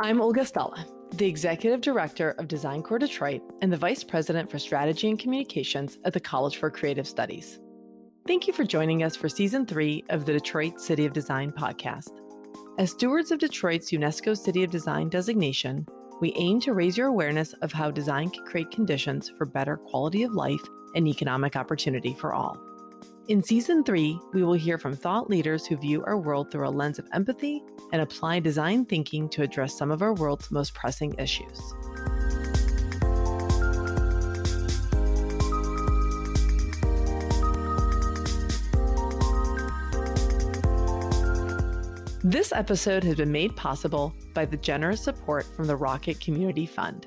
I'm Olga Stella, the Executive Director of Design Core Detroit and the Vice President for Strategy and Communications at the College for Creative Studies. Thank you for joining us for Season 3 of the Detroit City of Design podcast. As stewards of Detroit's UNESCO City of Design designation, we aim to raise your awareness of how design can create conditions for better quality of life and economic opportunity for all. In season three, we will hear from thought leaders who view our world through a lens of empathy and apply design thinking to address some of our world's most pressing issues. This episode has been made possible by the generous support from the Rocket Community Fund.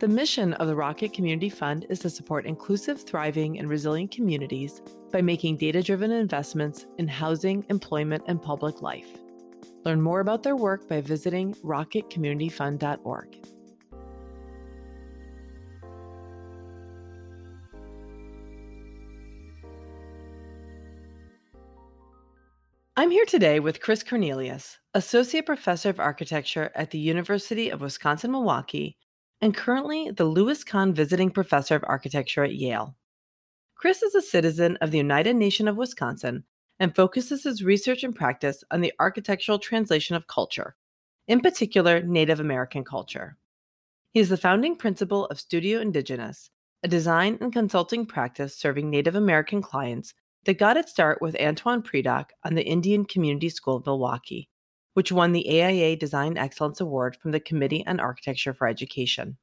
The mission of the Rocket Community Fund is to support inclusive, thriving, and resilient communities by making data driven investments in housing, employment, and public life. Learn more about their work by visiting rocketcommunityfund.org. I'm here today with Chris Cornelius, Associate Professor of Architecture at the University of Wisconsin Milwaukee and currently the Louis Kahn Visiting Professor of Architecture at Yale. Chris is a citizen of the Oneida Nation of Wisconsin and focuses his research and practice on the architectural translation of culture, in particular Native American culture. He is the founding principal of Studio Indigenous, a design and consulting practice serving Native American clients that got its start with Antoine Predock on the Indian Community School of Milwaukee which won the AIA Design Excellence Award from the Committee on Architecture for Education.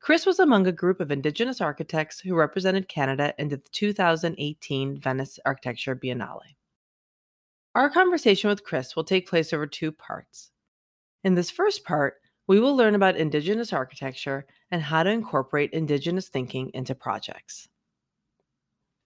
Chris was among a group of Indigenous architects who represented Canada in the 2018 Venice Architecture Biennale. Our conversation with Chris will take place over two parts. In this first part, we will learn about Indigenous architecture and how to incorporate Indigenous thinking into projects.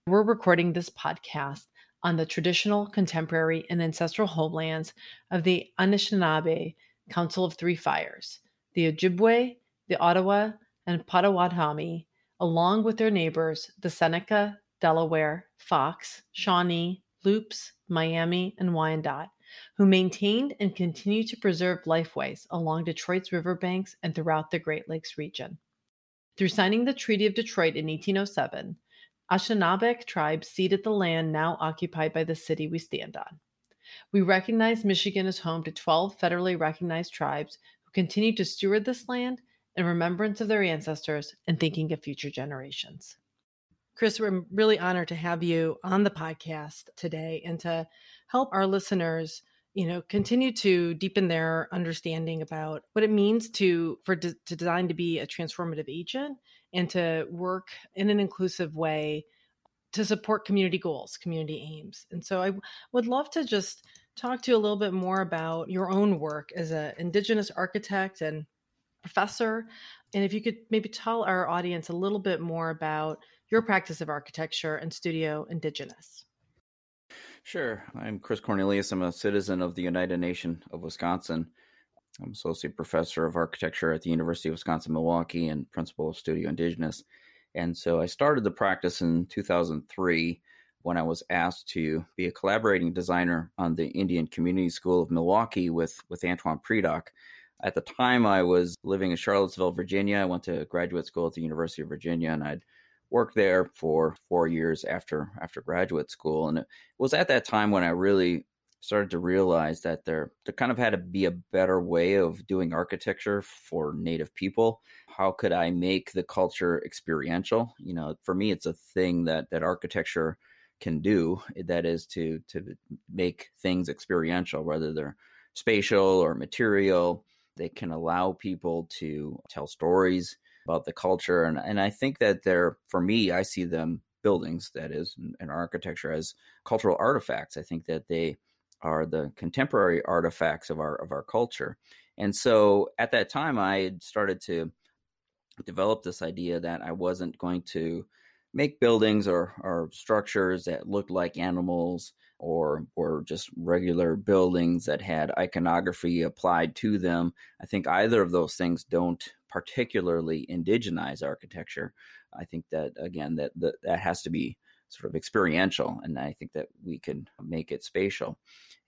We're recording this podcast on the traditional, contemporary, and ancestral homelands of the Anishinaabe Council of Three Fires, the Ojibwe, the Ottawa, and Potawatomi, along with their neighbors, the Seneca, Delaware, Fox, Shawnee, Loups, Miami, and Wyandot, who maintained and continue to preserve lifeways along Detroit's riverbanks and throughout the Great Lakes region. Through signing the Treaty of Detroit in 1807, Anishinaabeg tribe ceded the land now occupied by the city we stand on. We recognize Michigan as home to 12 federally recognized tribes who continue to steward this land in remembrance of their ancestors and thinking of future generations. Chris, we're really honored to have you on the podcast today and to help our listeners you know continue to deepen their understanding about what it means to for de- to design to be a transformative agent and to work in an inclusive way to support community goals, community aims. And so I would love to just talk to you a little bit more about your own work as an Indigenous architect and professor. And if you could maybe tell our audience a little bit more about your practice of architecture and Studio Indigenous. Sure. I'm Chris Cornelius. I'm a citizen of the Oneida Nation of Wisconsin. I'm associate professor of architecture at the University of Wisconsin Milwaukee and principal of Studio Indigenous. And so I started the practice in 2003 when I was asked to be a collaborating designer on the Indian Community School of Milwaukee with, with Antoine Predock. At the time, I was living in Charlottesville, Virginia. I went to graduate school at the University of Virginia, and I'd worked there for four years after after graduate school. And it was at that time when I really started to realize that there there kind of had to be a better way of doing architecture for native people. How could i make the culture experiential? You know for me it's a thing that that architecture can do eh, that is to to make things experiential whether they're spatial or material. They can allow people to tell stories about the culture and and i think that they're for me i see them buildings that is and architecture as cultural artifacts. I think that they are the contemporary artifacts of our of our culture. And so at that time I had started to develop this idea that I wasn't going to make buildings or, or structures that looked like animals or or just regular buildings that had iconography applied to them. I think either of those things don't particularly indigenize architecture. I think that again that that, that has to be sort of experiential, and I think that we can make it spatial.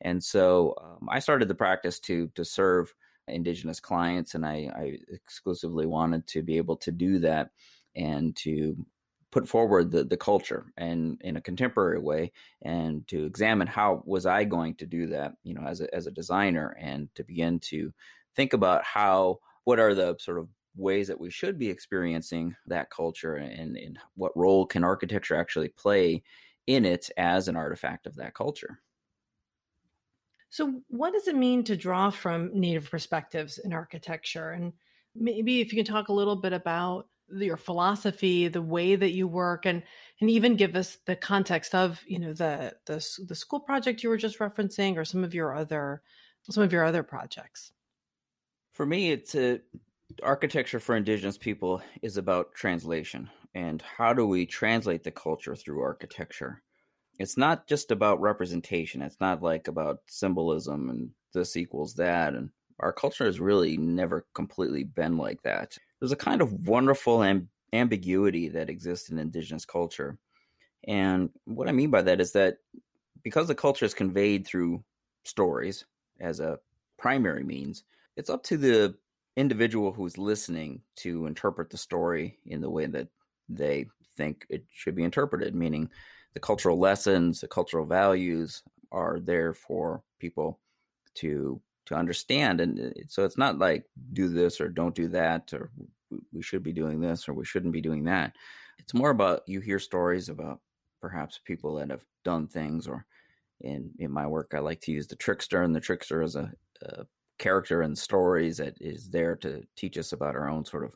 And so um, I started the practice to to serve indigenous clients and I, I exclusively wanted to be able to do that and to put forward the, the culture and in a contemporary way and to examine how was I going to do that, you know, as a, as a designer and to begin to think about how, what are the sort of ways that we should be experiencing that culture and, and what role can architecture actually play in it as an artifact of that culture. So, what does it mean to draw from Native perspectives in architecture? And maybe if you can talk a little bit about your philosophy, the way that you work, and and even give us the context of you know the the the school project you were just referencing, or some of your other some of your other projects. For me, it's a architecture for indigenous people is about translation and how do we translate the culture through architecture it's not just about representation. It's not like about symbolism and this equals that. And our culture has really never completely been like that. There's a kind of wonderful amb- ambiguity that exists in indigenous culture. And what I mean by that is that because the culture is conveyed through stories as a primary means, it's up to the individual who's listening to interpret the story in the way that they think it should be interpreted, meaning the cultural lessons, the cultural values are there for people to to understand and uh, so it's not like do this or don't do that or we should be doing this or we shouldn't be doing that. It's more about you hear stories about perhaps people that have done things or in in my work i like to use the trickster and the trickster is a, a character in stories that is there to teach us about our own sort of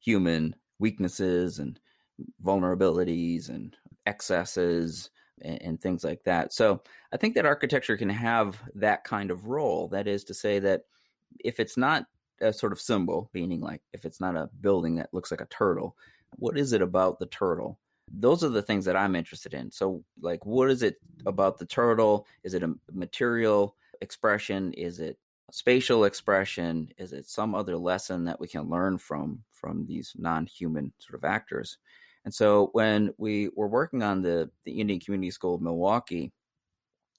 human weaknesses and vulnerabilities and excesses and, and, things like that. So I think that architecture can have that kind of role. That is to say that if it's not a sort of symbol, meaning like if it's not a building that looks like a turtle, what is it about the turtle? Those are the things that I'm interested in. So, like, what is it about the turtle? Is it a material expression? Is it spatial expression? Is it some other lesson that we can learn from from these non-human sort of actors? And so when we were working on the, the Indian Community School of Milwaukee,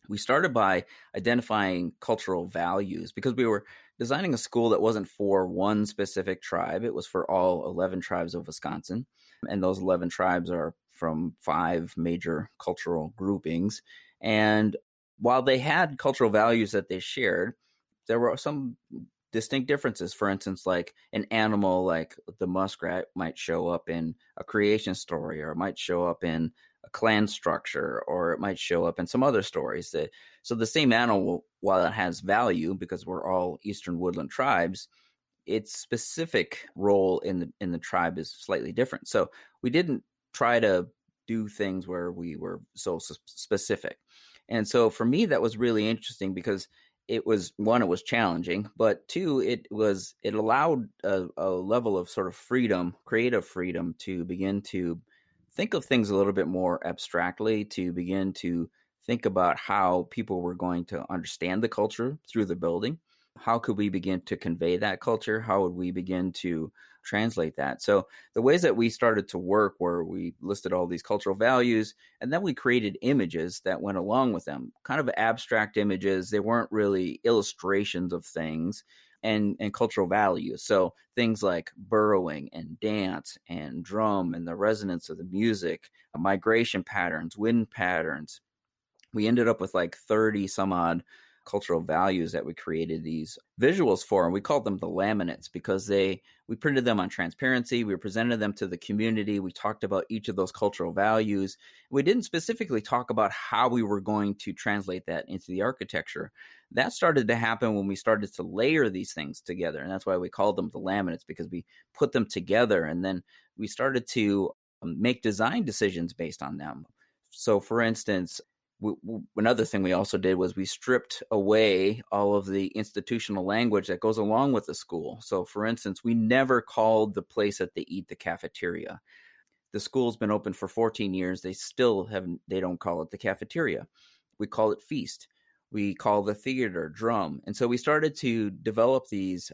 we started by identifying cultural values because we were designing a school that wasn't for one specific tribe. It was for all 11 tribes of Wisconsin. And those 11 tribes are from five major cultural groupings. And while they had cultural values that they shared, there were some distinct differences. For instance, like an animal like the muskrat might show up in a creation story, or it might show up in a clan structure, or it might show up in some other stories. That so the same animal, while it has value because we're all eastern woodland tribes, its specific role in the in the tribe is slightly different. So we didn't try to do things where we were so specific. And so for me, that was really interesting because it was one it was challenging but two it was it allowed a, a, level of sort of freedom creative freedom to begin to think of things a little bit more abstractly to begin to think about how people were going to understand the culture through the building how could we begin to convey that culture how would we begin to translate that. So the ways that we started to work were we listed all these cultural values and then we created images that went along with them, kind of abstract images. They weren't really illustrations of things and and cultural values. So things like burrowing and dance and drum and the resonance of the music, migration patterns, wind patterns. We ended up with like 30 some odd cultural values that we created these visuals for and we called them the laminates because they we printed them on transparency we presented them to the community we talked about each of those cultural values. We didn't specifically talk about how we were going to translate that into the architecture. That started to happen when we started to layer these things together and that's why we called them the laminates because we put them together and then we started to um, make design decisions based on them. So for instance we, another thing we also did was we stripped away all of the institutional language that goes along with the school. So, for instance, we never called the place that they eat the cafeteria. The school's been open for 14 years. They still haven't, they don't call it the cafeteria. We call it feast. We call the theater drum. And so we started to develop these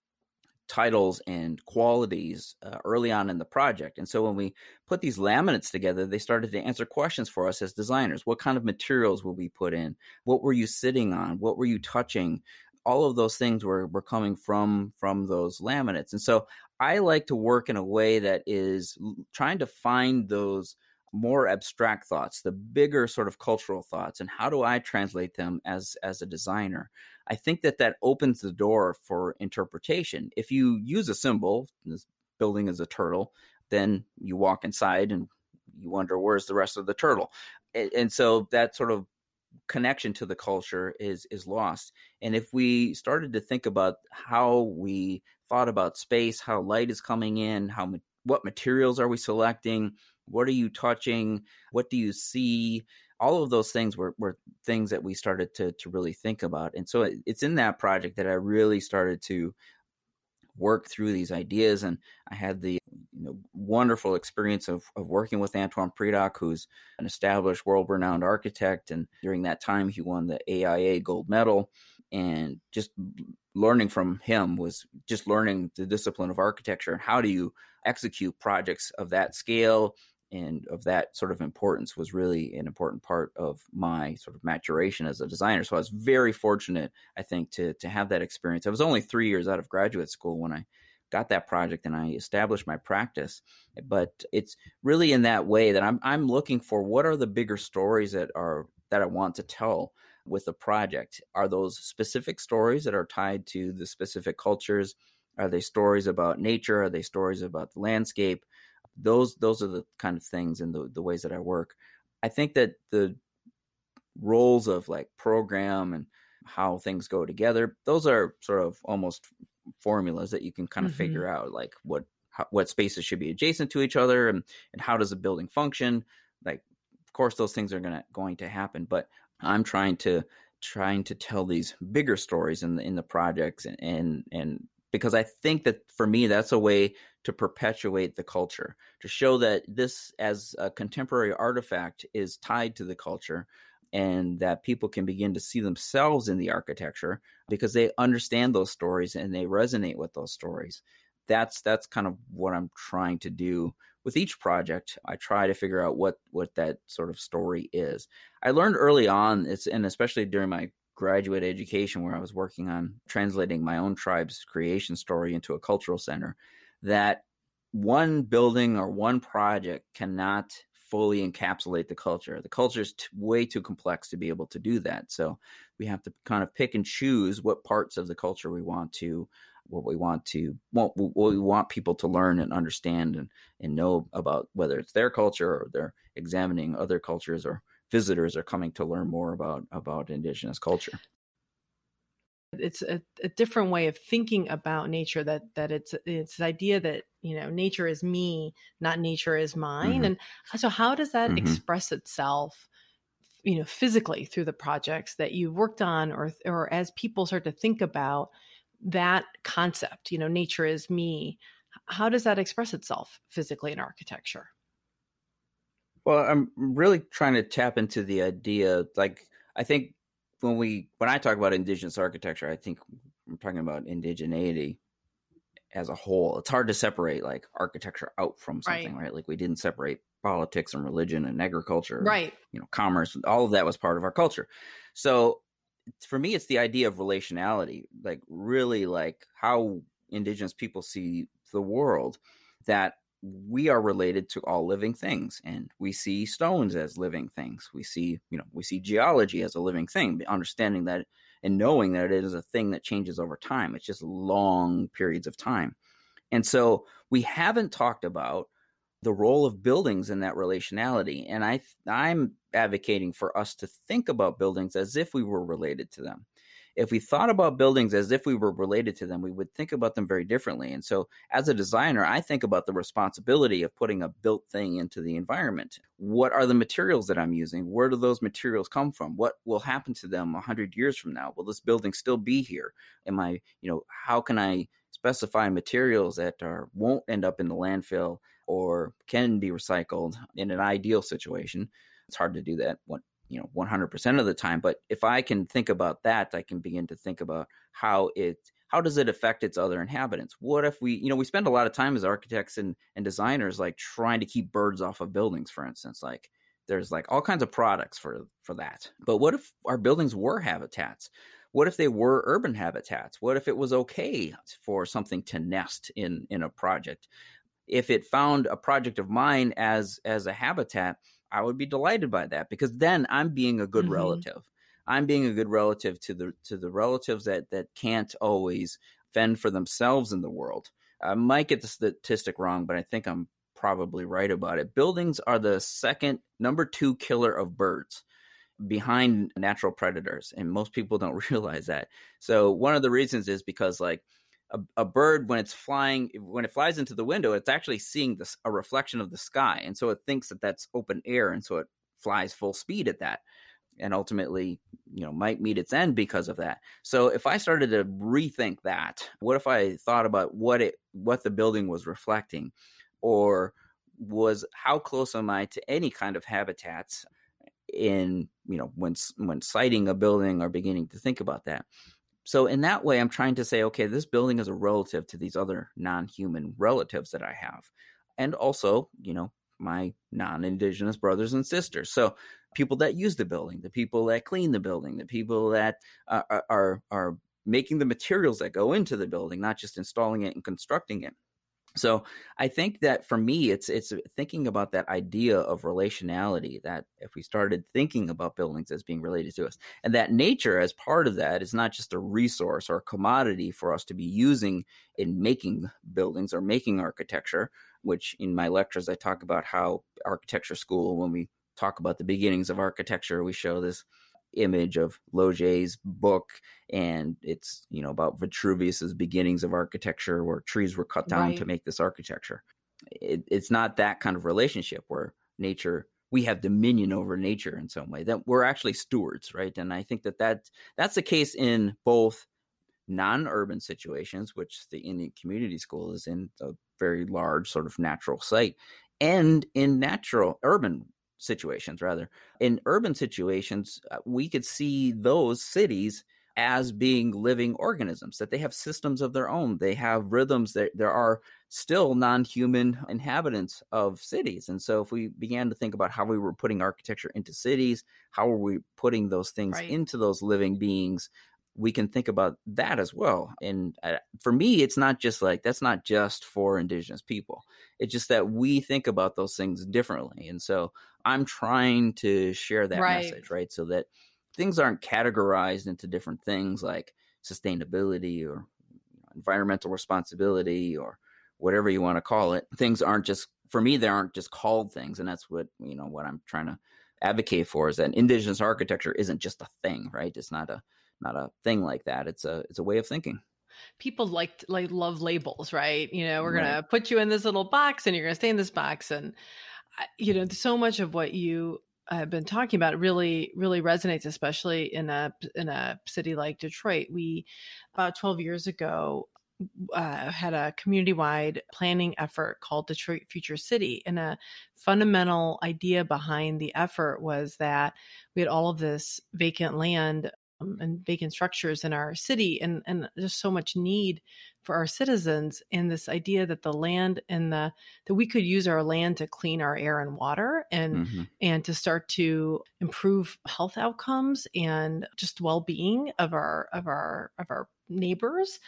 titles and qualities uh, early on in the project. And so when we put these laminates together, they started to answer questions for us as designers. What kind of materials will we put in? What were you sitting on? What were you touching? all of those things were were coming from from those laminates. And so I like to work in a way that is trying to find those more abstract thoughts, the bigger sort of cultural thoughts, and how do I translate them as as a designer? I think that that opens the door for interpretation. If you use a symbol, this building is a turtle, then you walk inside and you wonder where's the rest of the turtle, and, so that sort of connection to the culture is is lost. And if we started to think about how we thought about space, how light is coming in, how what materials are we selecting, what are you touching? What do you see? All of those things were, were things that we started to, to really think about. And so it's in that project that I really started to work through these ideas. And I had the you know, wonderful experience of, of working with Antoine Predock, who's an established world renowned architect. And during that time, he won the AIA gold medal. And just learning from him was just learning the discipline of architecture and how do you execute projects of that scale and of that sort of importance was really an important part of my sort of maturation as a designer. So I was very fortunate, I think, to to have that experience. I was only three years out of graduate school when I got that project and I established my practice. But it's really in that way that I'm I'm looking for what are the bigger stories that are that I want to tell with the project. Are those specific stories that are tied to the specific cultures? Are they stories about nature? Are they stories about the landscape? Those those are the kind of things and the, the ways that I work. I think that the roles of like program and how things go together, those are sort of almost formulas that you can kind of mm-hmm. figure out like what how, what spaces should be adjacent to each other and and how does a building function. Like of course those things are gonna going to happen, but I'm trying to trying to tell these bigger stories in the in the projects and and, and because I think that for me that's a way to perpetuate the culture, to show that this, as a contemporary artifact, is tied to the culture and that people can begin to see themselves in the architecture because they understand those stories and they resonate with those stories. That's that's kind of what I'm trying to do with each project. I try to figure out what what that sort of story is. I learned early on, it's and especially during my graduate education where I was working on translating my own tribe's creation story into a cultural center that one building or one project cannot fully encapsulate the culture. The culture is t- way too complex to be able to do that. So we have to kind of pick and choose what parts of the culture we want to what we want to what, we want people to learn and understand and, and know about whether it's their culture or they're examining other cultures or visitors are coming to learn more about about indigenous culture it's a, a, different way of thinking about nature that that it's it's the idea that you know nature is me not nature is mine mm-hmm. and so how does that mm-hmm. express itself you know physically through the projects that you've worked on or or as people start to think about that concept you know nature is me how does that express itself physically in architecture well i'm really trying to tap into the idea like i think when we when I talk about indigenous architecture, I think I'm talking about indigeneity as a whole. It's hard to separate like architecture out from something, right? right? Like we didn't separate politics and religion and agriculture, right? You know, commerce. All of that was part of our culture. So for me, it's the idea of relationality, like really like how indigenous people see the world. That we are related to all living things and we see stones as living things. We see you know we see geology as a living thing understanding that and knowing that it is a thing that changes over time. It's just long periods of time. And so we haven't talked about the role of buildings in that relationality and i i'm advocating for us to think about buildings as if we were related to them if we thought about buildings as if we were related to them, we would think about them very differently. And so, as a designer, I think about the responsibility of putting a built thing into the environment. What are the materials that I'm using? Where do those materials come from? What will happen to them 100 years from now? Will this building still be here? Am I, you know, how can I specify materials that are won't end up in the landfill or can be recycled in an ideal situation? It's hard to do that you know 100% of the time but if i can think about that i can begin to think about how it how does it affect its other inhabitants what if we you know we spend a lot of time as architects and, and designers like trying to keep birds off of buildings for instance like there's like all kinds of products for for that but what if our buildings were habitats what if they were urban habitats? What if it was okay for something to nest in in a project? If it found a project of mine as as a habitat, I would be delighted by that because then I'm being a good mm-hmm. relative. I'm being a good relative to the to the relatives that that can't always fend for themselves in the world. I might get the statistic wrong, but I think I'm probably right about it. Buildings are the second number 2 killer of birds behind natural predators and most people don't realize that. So one of the reasons is because like a, a, bird when it's flying when it flies into the window it's actually seeing this a reflection of the sky and so it thinks that that's open air and so it flies full speed at that and ultimately you know might meet its end because of that. So if i started to rethink that what if i thought about what it what the building was reflecting? Or was how close am i to any kind of habitats in you know when when siting a building or beginning to think about that so in that way i'm trying to say okay this building is a relative to these other non-human relatives that i have. And also you know my non-indigenous brothers and sisters. So people that use the building the people that clean the building the people that uh, are are making the materials that go into the building not just installing it and constructing it so i think that for me it's it's thinking about that idea of relationality that if we started thinking about buildings as being related to us and that nature as part of that is not just a resource or a commodity for us to be using in making buildings or making architecture which in my lectures i talk about how architecture school when we talk about the beginnings of architecture we show this image of Laugier's book, and it's you know about Vitruvius's beginnings of architecture, where trees were cut down right. to make this architecture. It, it's not that kind of relationship where nature we have dominion over nature in some way that we're actually stewards right and i think that, that that's the case in both non-urban situations which the indian community school is in a very large sort of natural site and in natural urban situations rather in urban situations uh, we could see those cities as being living organisms that they have systems of their own they have rhythms that there are still non-human inhabitants of cities and so if we began to think about how we were putting architecture into cities how are we putting those things right. into those living beings we can think about that as well. And uh, for me, it's not just like that's not just for indigenous people. It's just that we think about those things differently. And so I'm trying to share that right. message, right? So that things aren't categorized into different things like sustainability or environmental responsibility or whatever you want to call it. Things aren't just for me they aren't just called things and that's what, you know, what I'm trying to advocate for is that indigenous architecture isn't just a thing, right? It's not a not a thing like that. It's a it's a way of thinking. People like like love labels, right? You know, we're right. gonna put you in this little box, and you're gonna stay in this box, and you know, so much of what you have been talking about really really resonates, especially in a in a city like Detroit. We about 12 years ago uh, had a community wide planning effort called Detroit Future City. And a fundamental idea behind the effort was that we had all of this vacant land um, and vacant structures in our city and and there's so much need for our citizens and this idea that the land and the that we could use our land to clean our air and water and mm-hmm. and to start to improve health outcomes and just well-being of our of our of our neighbors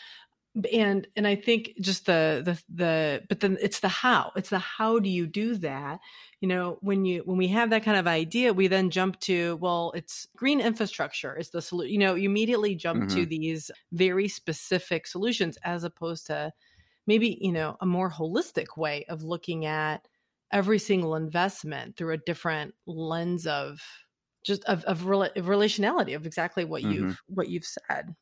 and and i think just the the the but then it's the how it's the how do you do that you know when you when we have that kind of idea we then jump to well it's green infrastructure is the solution you know you immediately jump mm-hmm. to these very specific solutions as opposed to maybe you know a more holistic way of looking at every single investment through a different lens of just of of, rela- of relationality of exactly what mm-hmm. you've what you've said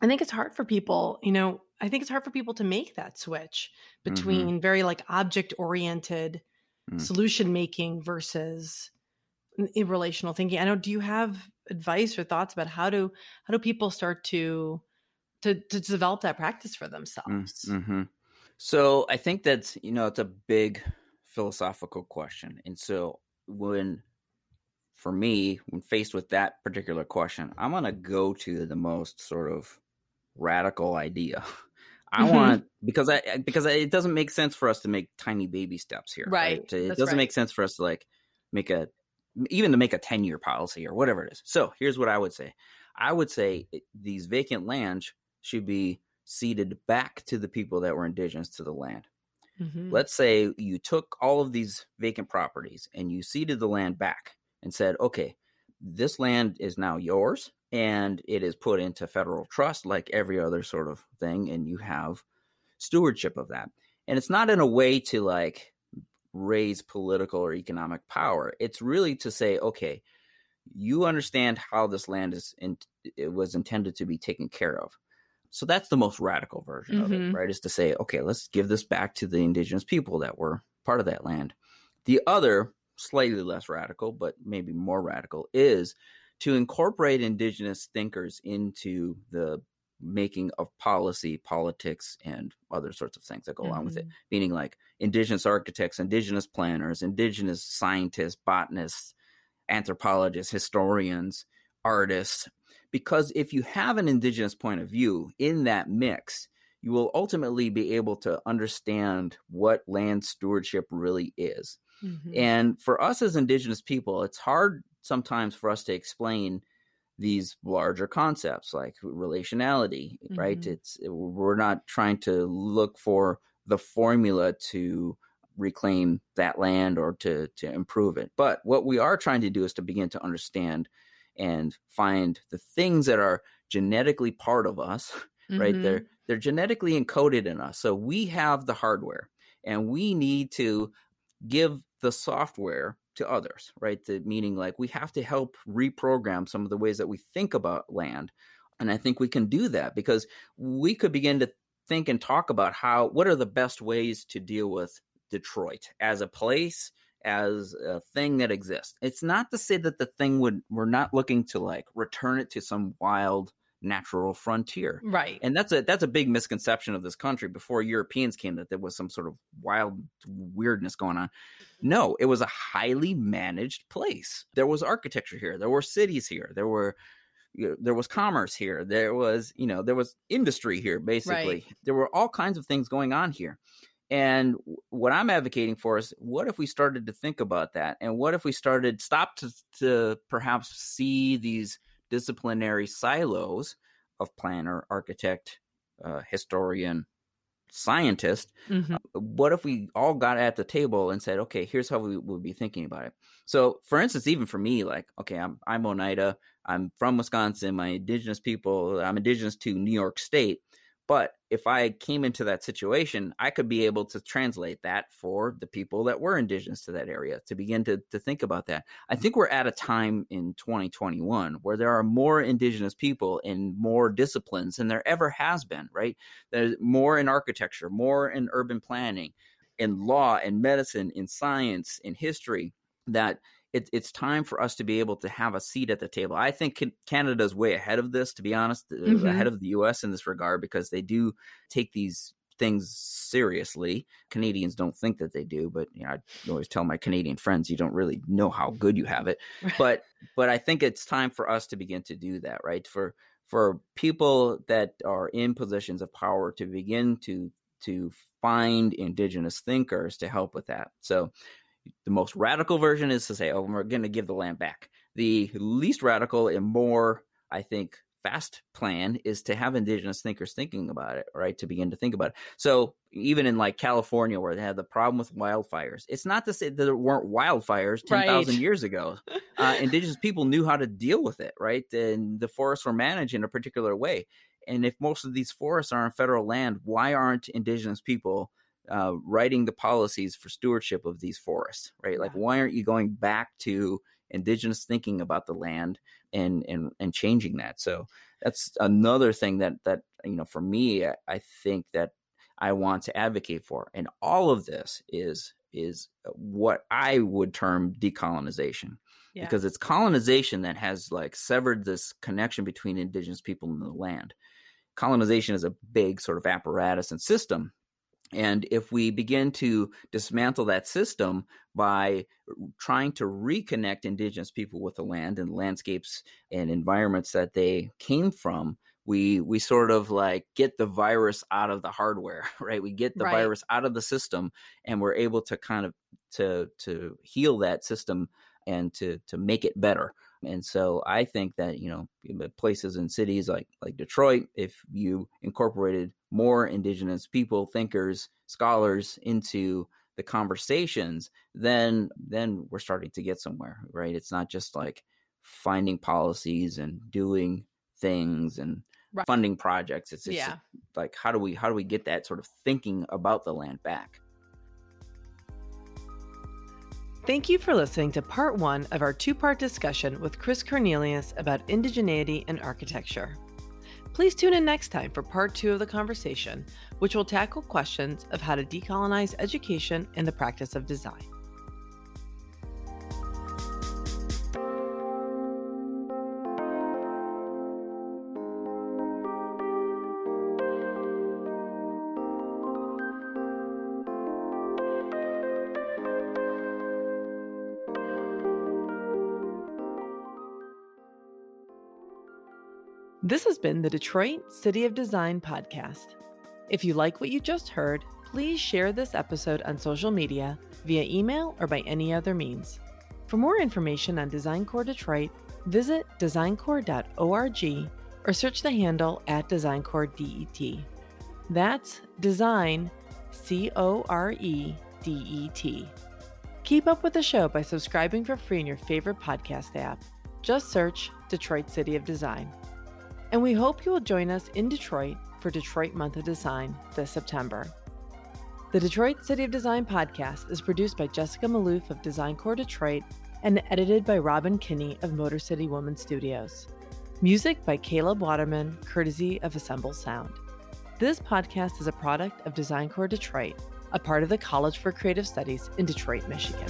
I think it's hard for people, you know, I think it's hard for people to make that switch mm-hmm. between mm-hmm. very like object oriented mm. solution making versus relational thinking. I know do you have advice or thoughts about how do how do people start to to to develop that practice for themselves? Mm-hmm. So I think that's you know it's a big philosophical question. And so when for me, when faced with that particular question, I'm going to go to the most sort of radical idea. I mm-hmm. want because I because it doesn't make sense for us to make tiny baby steps here. Right. right? It doesn't right. make sense for us to like make a even to make a 10 year policy or whatever it is. So here's what I would say. I would say these vacant lands should be ceded back to the people that were indigenous to the land. Mm-hmm. Let's say you took all of these vacant properties and you ceded the land back and said, okay, this land is now yours and it is put into federal trust like every other sort of thing and you have stewardship of that and it's not in a way to like raise political or economic power it's really to say okay you understand how this land is in, it was intended to be taken care of so that's the most radical version mm-hmm. of it mm-hmm. right is to say okay let's give this back to the indigenous people that were part of that land the other slightly less radical but maybe more radical is to incorporate indigenous thinkers into the making of policy, politics, and other sorts of things that go mm-hmm. along with it. Mm-hmm. Meaning, like indigenous architects, indigenous planners, indigenous scientists, botanists, anthropologists, historians, artists. Because if you have an indigenous point of view in that mix, you will ultimately be able to understand what land stewardship really is. Mm-hmm. And for us as indigenous people, it's hard sometimes for us to explain these larger concepts like relationality mm-hmm. right it's we're not trying to look for the formula to reclaim that land or to to improve it but what we are trying to do is to begin to understand and find the things that are genetically part of us mm-hmm. right they're they're genetically encoded in us so we have the hardware and we need to give the software to others, right? The, meaning like we have to help reprogram some of the ways that we think about land. And I think we can do that because we could begin to think and talk about how what are the best ways to deal with Detroit as a place, as a thing that exists. It's not to say that the thing would we're not looking to like return it to some wild natural frontier. Right. And that's a that's a big misconception of this country before Europeans came that there was some sort of wild weirdness going on. No, it was a highly managed place. There was architecture here. There were cities here. There were you know, there was commerce here. There was, you know, there was industry here basically. Right. There were all kinds of things going on here. And what I'm advocating for is what if we started to think about that? And what if we started stop to, to perhaps see these disciplinary silos of planner, architect, uh, historian, scientist. Mm-hmm. Uh, what if we all got at the table and said, okay, here's how we would be thinking about it? So, for instance, even for me, like, okay, I'm I'm Oneida, I'm from Wisconsin, my indigenous people, I'm indigenous to New York State. But if I came into that situation, I could be able to translate that for the people that were indigenous to that area to begin to, to think about that. I think we're at a time in 2021 where there are more indigenous people in more disciplines than there ever has been, right? There's more in architecture, more in urban planning, in law, in medicine, in science, in history that it, it's time for us to be able to have a seat at the table. I think Canada's way ahead of this, to be honest, uh, mm-hmm. ahead of the U.S. in this regard because they do take these things seriously. Canadians don't think that they do, but you know, I always tell my Canadian friends, you don't really know how good you have it. but but I think it's time for us to begin to do that, right? For for people that are in positions of power to begin to to find indigenous thinkers to help with that. So the most radical version is to say, oh, we're going to give the land back. The least radical and more, I think, fast plan is to have indigenous thinkers thinking about it, right? To begin to think about it. So even in like California, where they have the problem with wildfires, it's not to say that there weren't wildfires 10,000 right. years ago. Uh, indigenous people knew how to deal with it, right? And the forests were managed in a particular way. And if most of these forests are on federal land, why aren't indigenous people uh, writing the policies for stewardship of these forests, right? Like, why aren't you going back to indigenous thinking about the land and and and changing that? So that's another thing that that you know, for me, I, I think that I want to advocate for, and all of this is is what I would term decolonization. Yeah. Because it's colonization that has like severed this connection between indigenous people and the land. Colonization is a big sort of apparatus and system and if we begin to dismantle that system by trying to reconnect indigenous people with the land and landscapes and environments that they came from, we we sort of like get the virus out of the hardware, right? We get the right. virus out of the system and we're able to kind of to to heal that system and to to make it better. And so I think that, you know, places and cities like like Detroit, if you incorporated more indigenous people, thinkers, scholars into the conversations, then then we're starting to get somewhere, right? It's not just like finding policies and doing things and right. funding projects. It's, it's yeah. like how do we how do we get that sort of thinking about the land back? Thank you for listening to part one of our two part discussion with Chris Cornelius about indigeneity and architecture. Please tune in next time for part two of the conversation, which will tackle questions of how to decolonize education and the practice of design. Been the Detroit City of Design podcast. If you like what you just heard, please share this episode on social media, via email, or by any other means. For more information on Design Core Detroit, visit designcore.org or search the handle at DesignCoreDET. That's Design C O R E D E T. Keep up with the show by subscribing for free in your favorite podcast app. Just search Detroit City of Design and we hope you will join us in Detroit for Detroit Month of Design this September. The Detroit City of Design podcast is produced by Jessica Maloof of Design Core Detroit and edited by Robin Kinney of Motor City Woman Studios. Music by Caleb Waterman, courtesy of Assemble Sound. This podcast is a product of Design Core Detroit, a part of the College for Creative Studies in Detroit, Michigan.